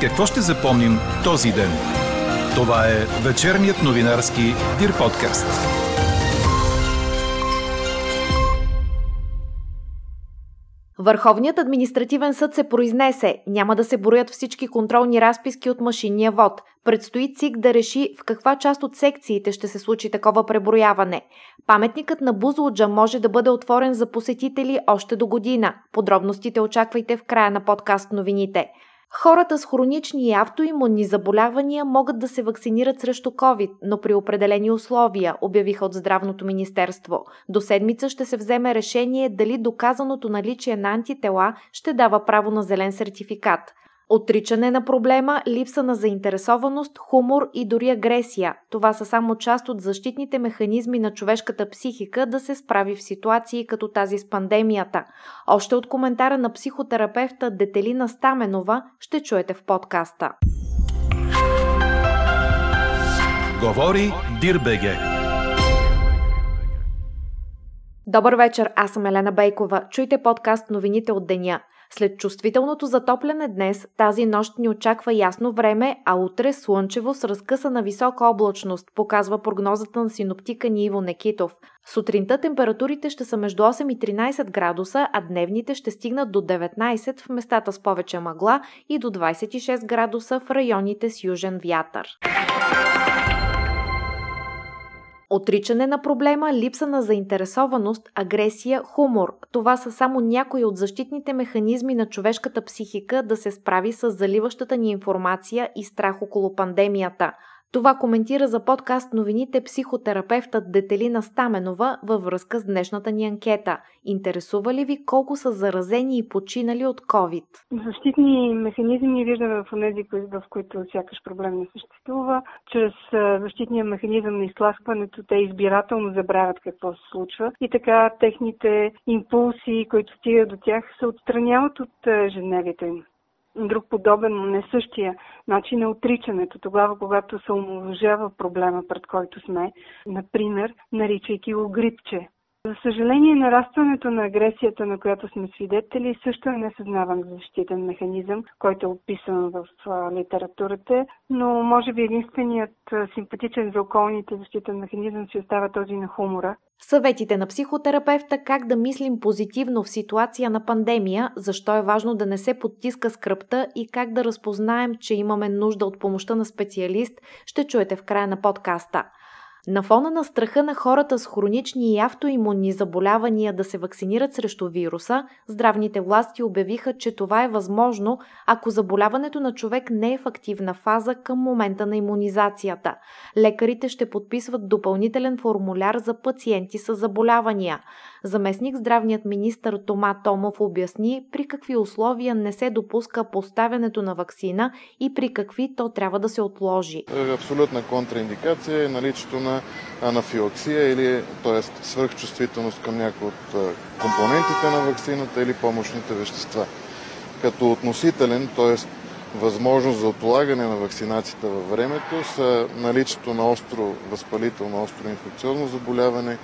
Какво ще запомним този ден? Това е вечерният новинарски Дир подкаст. Върховният административен съд се произнесе. Няма да се броят всички контролни разписки от машинния вод. Предстои ЦИК да реши в каква част от секциите ще се случи такова преброяване. Паметникът на Бузлуджа може да бъде отворен за посетители още до година. Подробностите очаквайте в края на подкаст новините. Хората с хронични и автоимунни заболявания могат да се вакцинират срещу COVID, но при определени условия, обявиха от Здравното министерство. До седмица ще се вземе решение дали доказаното наличие на антитела ще дава право на зелен сертификат. Отричане на проблема, липса на заинтересованост, хумор и дори агресия. Това са само част от защитните механизми на човешката психика да се справи в ситуации като тази с пандемията. Още от коментара на психотерапевта Детелина Стаменова ще чуете в подкаста. Говори Дирбеге. Добър вечер, аз съм Елена Бейкова. Чуйте подкаст новините от деня. След чувствителното затопляне днес, тази нощ ни очаква ясно време, а утре слънчево с разкъсана висока облачност, показва прогнозата на синоптика Ниво Некитов. Сутринта температурите ще са между 8 и 13 градуса, а дневните ще стигнат до 19 в местата с повече мъгла и до 26 градуса в районите с южен вятър. Отричане на проблема, липса на заинтересованост, агресия, хумор. Това са само някои от защитните механизми на човешката психика да се справи с заливащата ни информация и страх около пандемията – това коментира за подкаст новините психотерапевтът Детелина Стаменова във връзка с днешната ни анкета. Интересува ли ви колко са заразени и починали от COVID? Защитни механизми виждаме в тези, в които сякаш проблем не съществува. Чрез защитния механизъм на изтласкването те избирателно забравят какво се случва и така техните импулси, които стигат до тях, се отстраняват от ежедневието им друг подобен, но не същия начин е отричането. Тогава, когато се омалъжава проблема, пред който сме, например, наричайки го грипче. За съжаление, нарастването на агресията, на която сме свидетели, също е несъзнаван защитен механизъм, който е описан в литературата, но може би единственият симпатичен за околните защитен механизъм си остава този на хумора. Съветите на психотерапевта как да мислим позитивно в ситуация на пандемия, защо е важно да не се подтиска скръпта и как да разпознаем, че имаме нужда от помощта на специалист, ще чуете в края на подкаста. На фона на страха на хората с хронични и автоимунни заболявания да се вакцинират срещу вируса, здравните власти обявиха, че това е възможно, ако заболяването на човек не е в активна фаза към момента на иммунизацията. Лекарите ще подписват допълнителен формуляр за пациенти с заболявания. Заместник здравният министр Тома Томов обясни при какви условия не се допуска поставянето на вакцина и при какви то трябва да се отложи. Абсолютна контраиндикация е наличието на анафилаксия или т.е. свръхчувствителност към някои от компонентите на вакцината или помощните вещества. Като относителен, т.е възможност за отлагане на вакцинацията във времето са наличието на остро възпалително, остро инфекциозно заболяване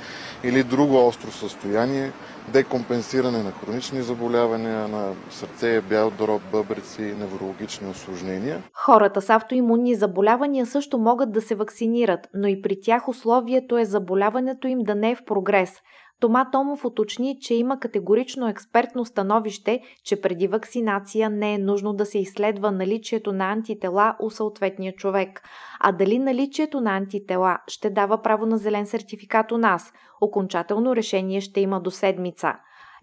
или друго остро състояние, декомпенсиране на хронични заболявания на сърце, бял дроб, бъбреци, неврологични осложнения. Хората с автоимунни заболявания също могат да се вакцинират, но и при тях условието е заболяването им да не е в прогрес – Тома Томов уточни, че има категорично експертно становище, че преди вакцинация не е нужно да се изследва наличието на антитела у съответния човек. А дали наличието на антитела ще дава право на зелен сертификат у нас? Окончателно решение ще има до седмица.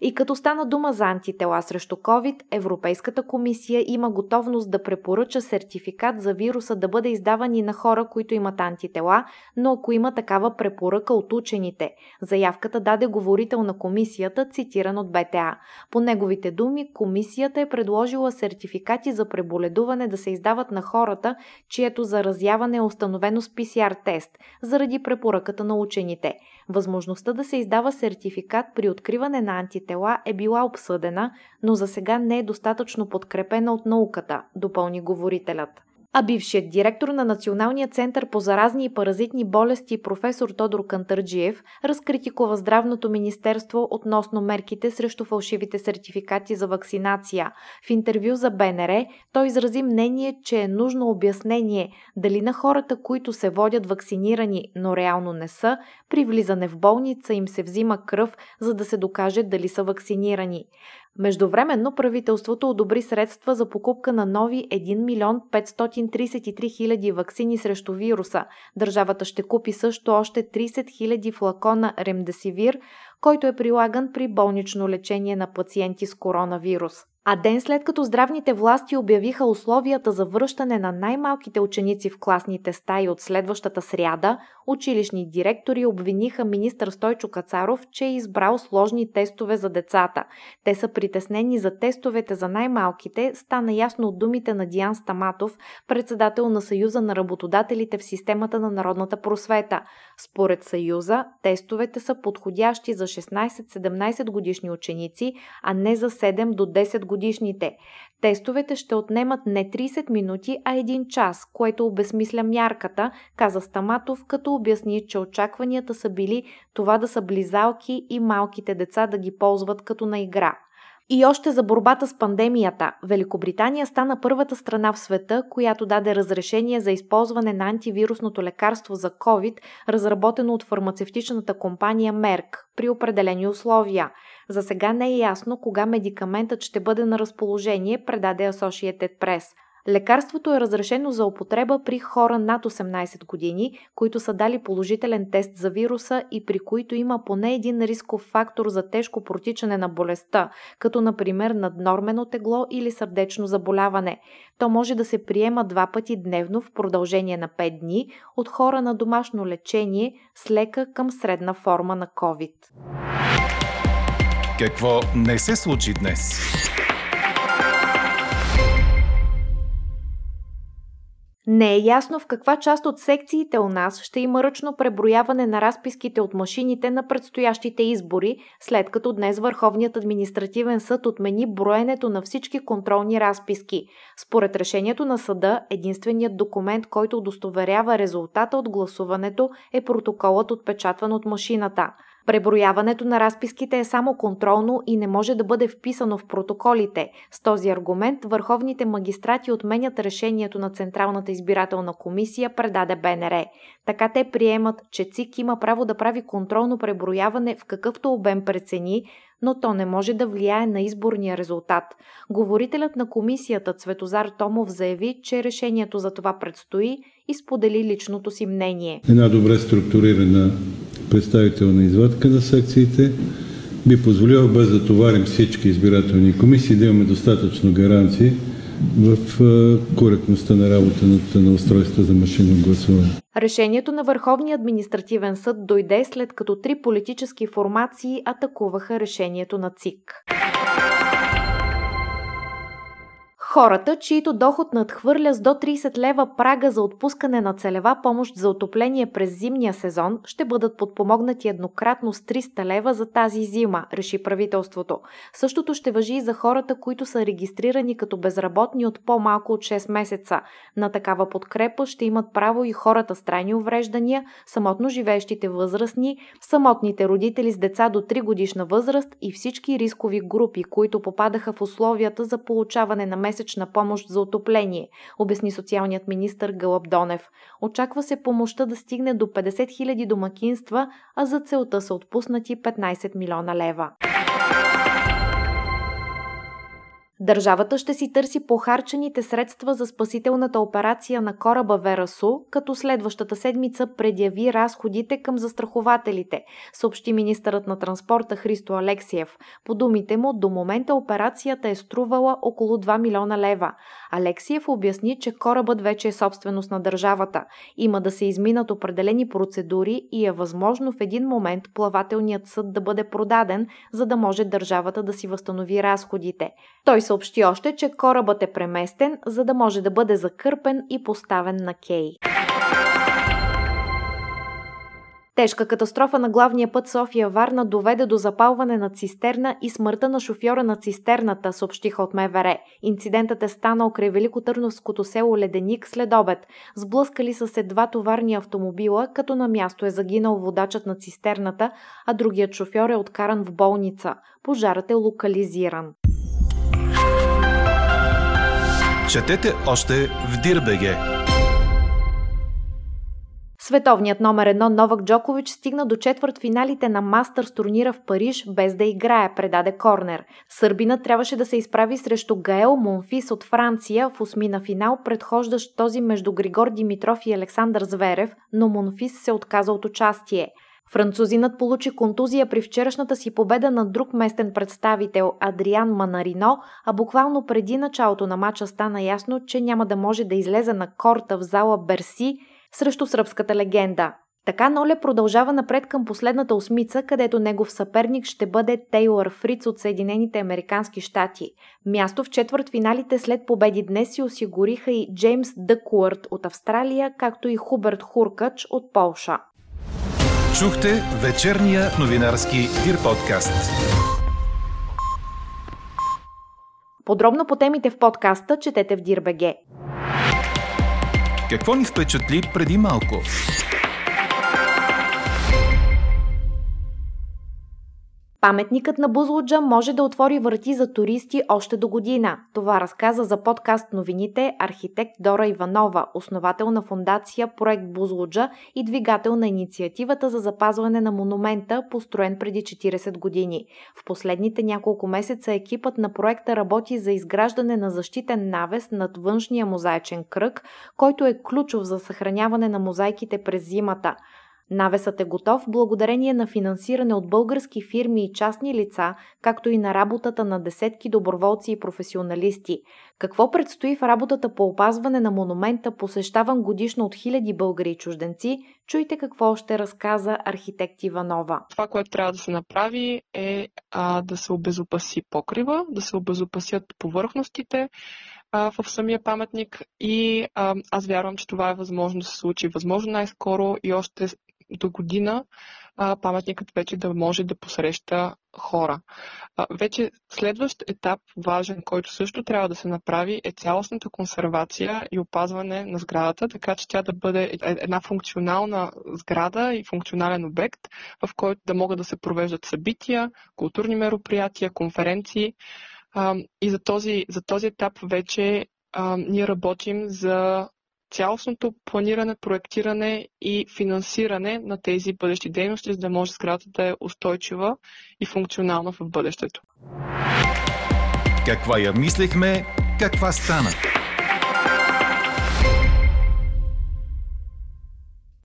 И като стана дума за антитела срещу COVID, Европейската комисия има готовност да препоръча сертификат за вируса да бъде издаван и на хора, които имат антитела, но ако има такава препоръка от учените. Заявката даде говорител на комисията, цитиран от БТА. По неговите думи, комисията е предложила сертификати за преболедуване да се издават на хората, чието заразяване е установено с PCR тест, заради препоръката на учените. Възможността да се издава сертификат при откриване на антитела е била обсъдена, но за сега не е достатъчно подкрепена от науката, допълни говорителят. А бившият директор на Националния център по заразни и паразитни болести професор Тодор Кантърджиев разкритикува Здравното министерство относно мерките срещу фалшивите сертификати за вакцинация. В интервю за БНР той изрази мнение, че е нужно обяснение дали на хората, които се водят вакцинирани, но реално не са, при влизане в болница им се взима кръв, за да се докаже дали са вакцинирани. Междувременно правителството одобри средства за покупка на нови 1 милион 533 хиляди вакцини срещу вируса. Държавата ще купи също още 30 хиляди флакона ремдесивир, който е прилаган при болнично лечение на пациенти с коронавирус. А ден след като здравните власти обявиха условията за връщане на най-малките ученици в класните стаи от следващата сряда, училищни директори обвиниха министър Стойчо Кацаров, че е избрал сложни тестове за децата. Те са притеснени за тестовете за най-малките, стана ясно от думите на Диан Стаматов, председател на Съюза на работодателите в системата на народната просвета. Според Съюза, тестовете са подходящи за 16-17 годишни ученици, а не за 7 до 10 годишни годишните. Тестовете ще отнемат не 30 минути, а 1 час, което обесмисля мярката, каза Стаматов, като обясни, че очакванията са били това да са близалки и малките деца да ги ползват като на игра. И още за борбата с пандемията. Великобритания стана първата страна в света, която даде разрешение за използване на антивирусното лекарство за COVID, разработено от фармацевтичната компания Merck, при определени условия. За сега не е ясно кога медикаментът ще бъде на разположение, предаде Associated Press. Лекарството е разрешено за употреба при хора над 18 години, които са дали положителен тест за вируса и при които има поне един рисков фактор за тежко протичане на болестта, като например наднормено тегло или сърдечно заболяване. То може да се приема два пъти дневно в продължение на 5 дни от хора на домашно лечение с лека към средна форма на COVID. Какво не се случи днес? Не е ясно в каква част от секциите у нас ще има ръчно преброяване на разписките от машините на предстоящите избори, след като днес Върховният административен съд отмени броенето на всички контролни разписки. Според решението на съда, единственият документ, който удостоверява резултата от гласуването е протоколът отпечатван от машината. Преброяването на разписките е само контролно и не може да бъде вписано в протоколите. С този аргумент върховните магистрати отменят решението на Централната избирателна комисия, предаде БНР. Така те приемат, че ЦИК има право да прави контролно преброяване в какъвто обем прецени, но то не може да влияе на изборния резултат. Говорителят на комисията Цветозар Томов заяви, че решението за това предстои и сподели личното си мнение. Една добре структурирана представителна извадка на секциите би позволила без да товарим всички избирателни комисии да имаме достатъчно гаранции в коректността на работата на устройства за машинно гласуване. Решението на Върховния административен съд дойде след като три политически формации атакуваха решението на ЦИК. Хората, чието доход надхвърля с до 30 лева прага за отпускане на целева помощ за отопление през зимния сезон, ще бъдат подпомогнати еднократно с 300 лева за тази зима, реши правителството. Същото ще въжи и за хората, които са регистрирани като безработни от по-малко от 6 месеца. На такава подкрепа ще имат право и хората с трайни увреждания, самотно живеещите възрастни, самотните родители с деца до 3 годишна възраст и всички рискови групи, които попадаха в условията за получаване на месец месечна помощ за отопление, обясни социалният министр Гълъб Донев. Очаква се помощта да стигне до 50 000 домакинства, а за целта са отпуснати 15 милиона лева. Държавата ще си търси похарчените средства за спасителната операция на кораба Верасу, като следващата седмица предяви разходите към застрахователите, съобщи министърът на транспорта Христо Алексиев. По думите му, до момента операцията е струвала около 2 милиона лева. Алексиев обясни, че корабът вече е собственост на държавата. Има да се изминат определени процедури и е възможно в един момент плавателният съд да бъде продаден, за да може държавата да си възстанови разходите. Той съобщи още, че корабът е преместен, за да може да бъде закърпен и поставен на кей. Тежка катастрофа на главния път София-Варна доведе до запалване на цистерна и смъртта на шофьора на цистерната, съобщиха от МВР. Инцидентът е станал край Великотърновското село Леденик след обед. Сблъскали са се два товарни автомобила, като на място е загинал водачът на цистерната, а другият шофьор е откаран в болница. Пожарът е локализиран. Четете още в Дирбеге! Световният номер едно Новак Джокович стигна до четвърт финалите на Мастърс турнира в Париж без да играе, предаде Корнер. Сърбинът трябваше да се изправи срещу Гаел Монфис от Франция в осмина финал, предхождащ този между Григор Димитров и Александър Зверев, но Монфис се отказа от участие. Французинът получи контузия при вчерашната си победа на друг местен представител Адриан Манарино, а буквално преди началото на матча стана ясно, че няма да може да излезе на корта в зала Берси срещу сръбската легенда. Така Ноле продължава напред към последната осмица, където негов съперник ще бъде Тейлър Фриц от Съединените Американски щати. Място в четвърт финалите след победи днес си осигуриха и Джеймс Дъкуърт от Австралия, както и Хуберт Хуркач от Полша. Чухте вечерния новинарски Дир подкаст. Подробно по темите в подкаста четете в Дирбеге. Какво ни впечатли преди малко? Паметникът на Бузлуджа може да отвори врати за туристи още до година. Това разказа за подкаст новините архитект Дора Иванова, основател на фундация Проект Бузлуджа и двигател на инициативата за запазване на монумента, построен преди 40 години. В последните няколко месеца екипът на проекта работи за изграждане на защитен навес над външния мозаичен кръг, който е ключов за съхраняване на мозайките през зимата. Навесът е готов благодарение на финансиране от български фирми и частни лица, както и на работата на десетки доброволци и професионалисти. Какво предстои в работата по опазване на монумента, посещаван годишно от хиляди българи и чужденци, чуйте какво още разказа архитект Иванова. Това, което трябва да се направи е а, да се обезопаси покрива, да се обезопасят повърхностите, в самия паметник и а, аз вярвам, че това е възможно да се случи възможно най-скоро и още до година паметникът вече да може да посреща хора. Вече следващ етап, важен, който също трябва да се направи, е цялостната консервация и опазване на сградата, така че тя да бъде е, една функционална сграда и функционален обект, в който да могат да се провеждат събития, културни мероприятия, конференции. И за този, за този етап вече ние работим за цялостното планиране, проектиране и финансиране на тези бъдещи дейности, за да може сградата да е устойчива и функционална в бъдещето. Каква я мислехме, каква стана?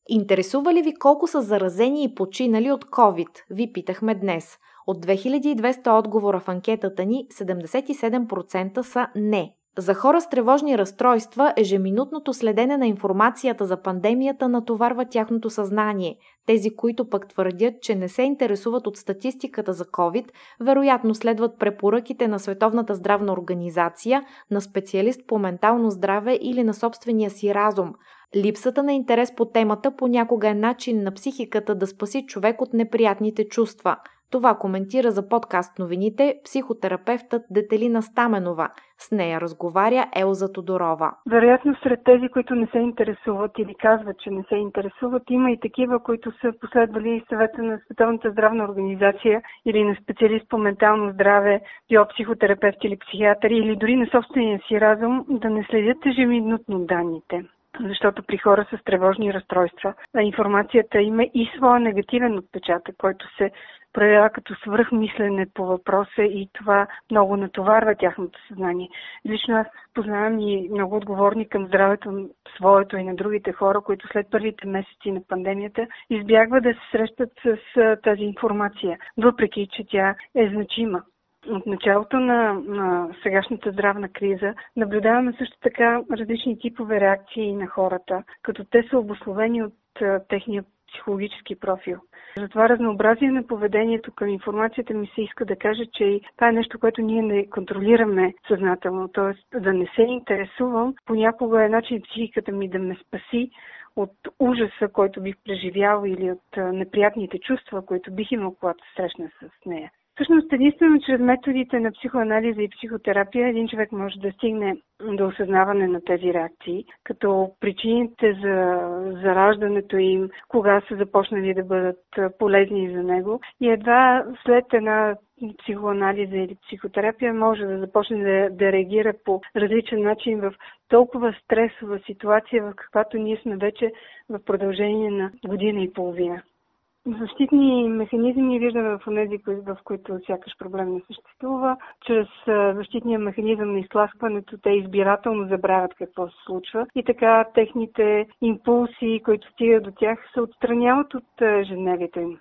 Интересува ли ви колко са заразени и починали от COVID? Ви питахме днес. От 2200 отговора в анкетата ни, 77% са не. За хора с тревожни разстройства, ежеминутното следене на информацията за пандемията натоварва тяхното съзнание. Тези, които пък твърдят, че не се интересуват от статистиката за COVID, вероятно следват препоръките на Световната здравна организация, на специалист по ментално здраве или на собствения си разум. Липсата на интерес по темата понякога е начин на психиката да спаси човек от неприятните чувства – това коментира за подкаст новините психотерапевтът Детелина Стаменова. С нея разговаря Елза Тодорова. Вероятно сред тези, които не се интересуват или казват, че не се интересуват, има и такива, които са последвали съвета на Световната здравна организация или на специалист по ментално здраве, биопсихотерапевт или психиатър, или дори на собствения си разум да не следят ежеминутно данните защото при хора с тревожни разстройства информацията има и своя негативен отпечатък, който се проявява като свръхмислене по въпроса и това много натоварва тяхното съзнание. Лично аз познавам и много отговорни към здравето своето и на другите хора, които след първите месеци на пандемията избягват да се срещат с тази информация, въпреки че тя е значима. От началото на, на сегашната здравна криза наблюдаваме също така различни типове реакции на хората, като те са обословени от техния психологически профил. За това разнообразие на поведението към информацията ми се иска да кажа, че това е нещо, което ние не контролираме съзнателно. Т.е. да не се интересувам, понякога е начин психиката ми да ме спаси от ужаса, който бих преживял или от неприятните чувства, които бих имал, когато срещна с нея. Всъщност, единствено чрез методите на психоанализа и психотерапия един човек може да стигне до осъзнаване на тези реакции, като причините за зараждането им, кога са започнали да бъдат полезни за него и едва след една психоанализа или психотерапия може да започне да, да реагира по различен начин в толкова стресова ситуация, в каквато ние сме вече в продължение на година и половина. Защитни механизми виждаме в тези, в които сякаш проблем не съществува. Чрез защитния механизъм на изтласкването те избирателно забравят какво се случва и така техните импулси, които стигат до тях, се отстраняват от ежедневието им.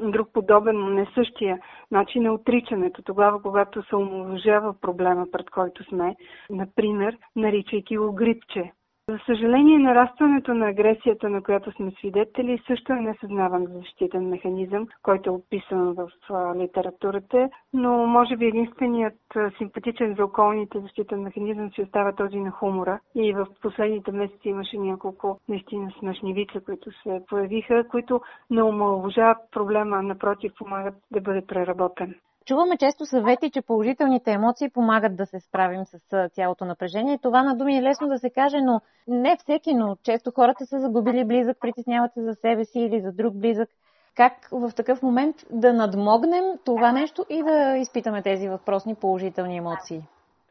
Друг подобен, но не същия начин е отричането. Тогава, когато се омалъжава проблема, пред който сме, например, наричайки го грипче, за съжаление, нарастването на агресията, на която сме свидетели, също е несъзнаван защитен механизъм, който е описан в литературата, но може би единственият симпатичен за околните защитен механизъм си остава този на хумора. И в последните месеци имаше няколко наистина смешни вица, които се появиха, които не омалуважават проблема, напротив, помагат да бъде преработен. Чуваме често съвети, че положителните емоции помагат да се справим с цялото напрежение. Това на думи е лесно да се каже, но не всеки, но често хората са загубили близък, притесняват се за себе си или за друг близък. Как в такъв момент да надмогнем това нещо и да изпитаме тези въпросни положителни емоции?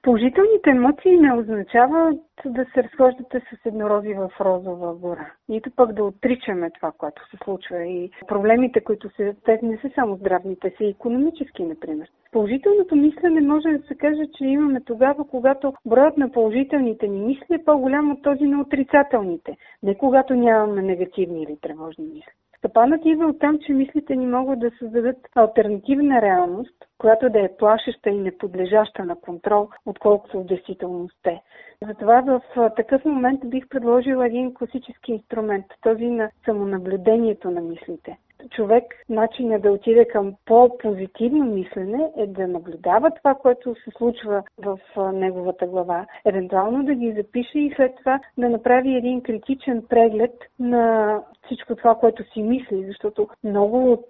Положителните емоции не означават да се разхождате с еднорози в розова гора. Нито пък да отричаме това, което се случва. И проблемите, които се... Те не са само здравни, те са и економически, например. Положителното мислене може да се каже, че имаме тогава, когато броят на положителните ни мисли е по-голям от този на отрицателните. Не когато нямаме негативни или тревожни мисли. Стъпанът идва от там, че мислите ни могат да създадат альтернативна реалност, която да е плашеща и неподлежаща на контрол, отколкото в действителност е. Затова в такъв момент бих предложила един класически инструмент, този на самонаблюдението на мислите човек начинът да отиде към по-позитивно мислене е да наблюдава това, което се случва в неговата глава, евентуално да ги запише и след това да направи един критичен преглед на всичко това, което си мисли, защото много от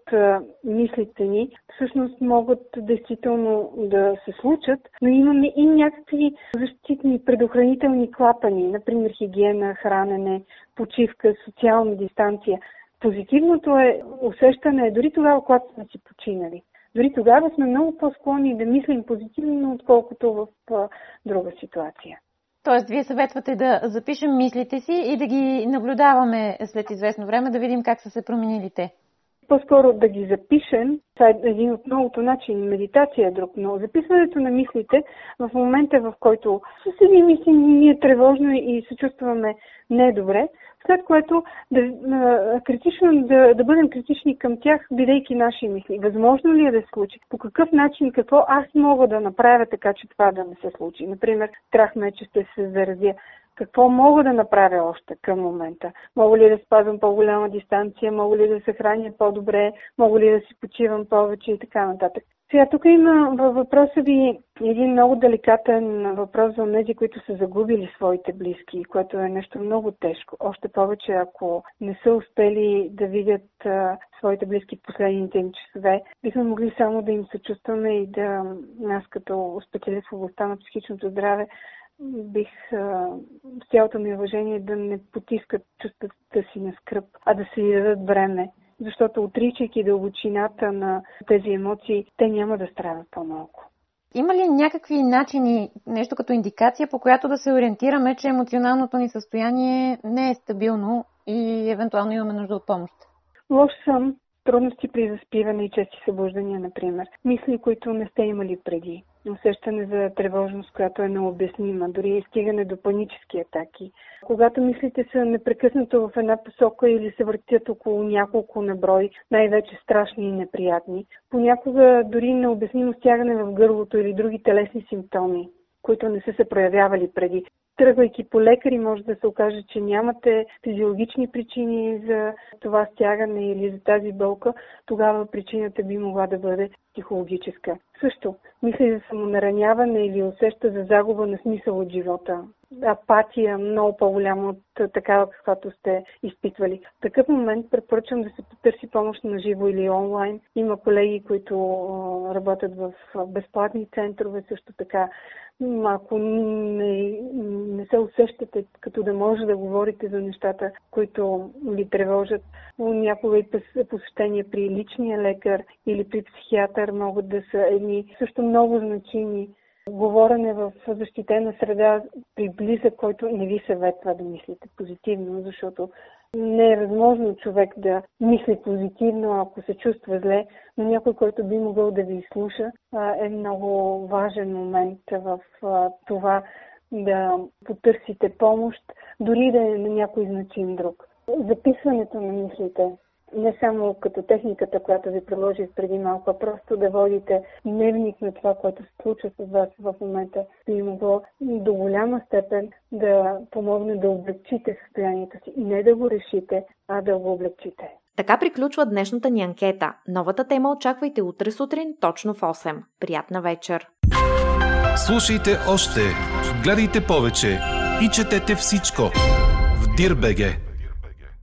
мислите ни всъщност могат действително да се случат, но имаме и някакви защитни предохранителни клапани, например хигиена, хранене, почивка, социална дистанция. Позитивното е усещане дори тогава, когато сме си починали. Дори тогава сме много по-склонни да мислим позитивно, отколкото в друга ситуация. Тоест, вие съветвате да запишем мислите си и да ги наблюдаваме след известно време, да видим как са се променили те. По-скоро да ги запишем, това е един от многото начини, медитация е друг, но записването на мислите в момента, в който с едни мисли ни е тревожно и се чувстваме недобре, след което да, критично, да, да бъдем критични към тях, бидейки наши мисли. Възможно ли е да се случи? По какъв начин, какво аз мога да направя така, че това да не се случи? Например, страх ме, че ще се заразя. Какво мога да направя още към момента? Мога ли да спазвам по-голяма дистанция? Мога ли да се храня по-добре? Мога ли да си почивам повече и така нататък? Сега тук има във въпроса ви един много деликатен въпрос за тези, които са загубили своите близки, което е нещо много тежко. Още повече, ако не са успели да видят а, своите близки в последните им часове, бихме могли само да им съчувстваме и да нас като специалист в областта на психичното здраве бих с цялото ми уважение да не потискат чувствата си на скръп, а да се дадат време защото отричайки дълбочината на тези емоции, те няма да страдат по-малко. Има ли някакви начини, нещо като индикация, по която да се ориентираме, че емоционалното ни състояние не е стабилно и евентуално имаме нужда от помощ? Лош съм, трудности при заспиване и чести събуждания, например. Мисли, които не сте имали преди усещане за тревожност, която е необяснима, дори стигане до панически атаки. Когато мислите са непрекъснато в една посока или се въртят около няколко наброй, най-вече страшни и неприятни, понякога дори необяснимо стягане в гърлото или други телесни симптоми, които не са се проявявали преди. Тръгвайки по лекари, може да се окаже, че нямате физиологични причини за това стягане или за тази болка, тогава причината би могла да бъде психологическа. Също, мисли за самонараняване или усеща за загуба на смисъл от живота апатия много по-голяма от такава, каквато сте изпитвали. В такъв момент препоръчвам да се потърси помощ на живо или онлайн. Има колеги, които работят в безплатни центрове, също така. Ако не, не се усещате като да може да говорите за нещата, които ви тревожат, някога и посещения при личния лекар или при психиатър могат да са едни също много значими говорене в защитена среда при близък, който не ви съветва да мислите позитивно, защото не е възможно човек да мисли позитивно, ако се чувства зле, но някой, който би могъл да ви изслуша, е много важен момент в това да потърсите помощ, дори да е на някой значим друг. Записването на мислите не само като техниката, която ви предложих преди малко, а просто да водите дневник на това, което се случва с вас в момента, би могло до голяма степен да помогне да облегчите състоянието си. И не да го решите, а да го облегчите. Така приключва днешната ни анкета. Новата тема очаквайте утре сутрин, точно в 8. Приятна вечер! Слушайте още, гледайте повече и четете всичко в Дирбеге.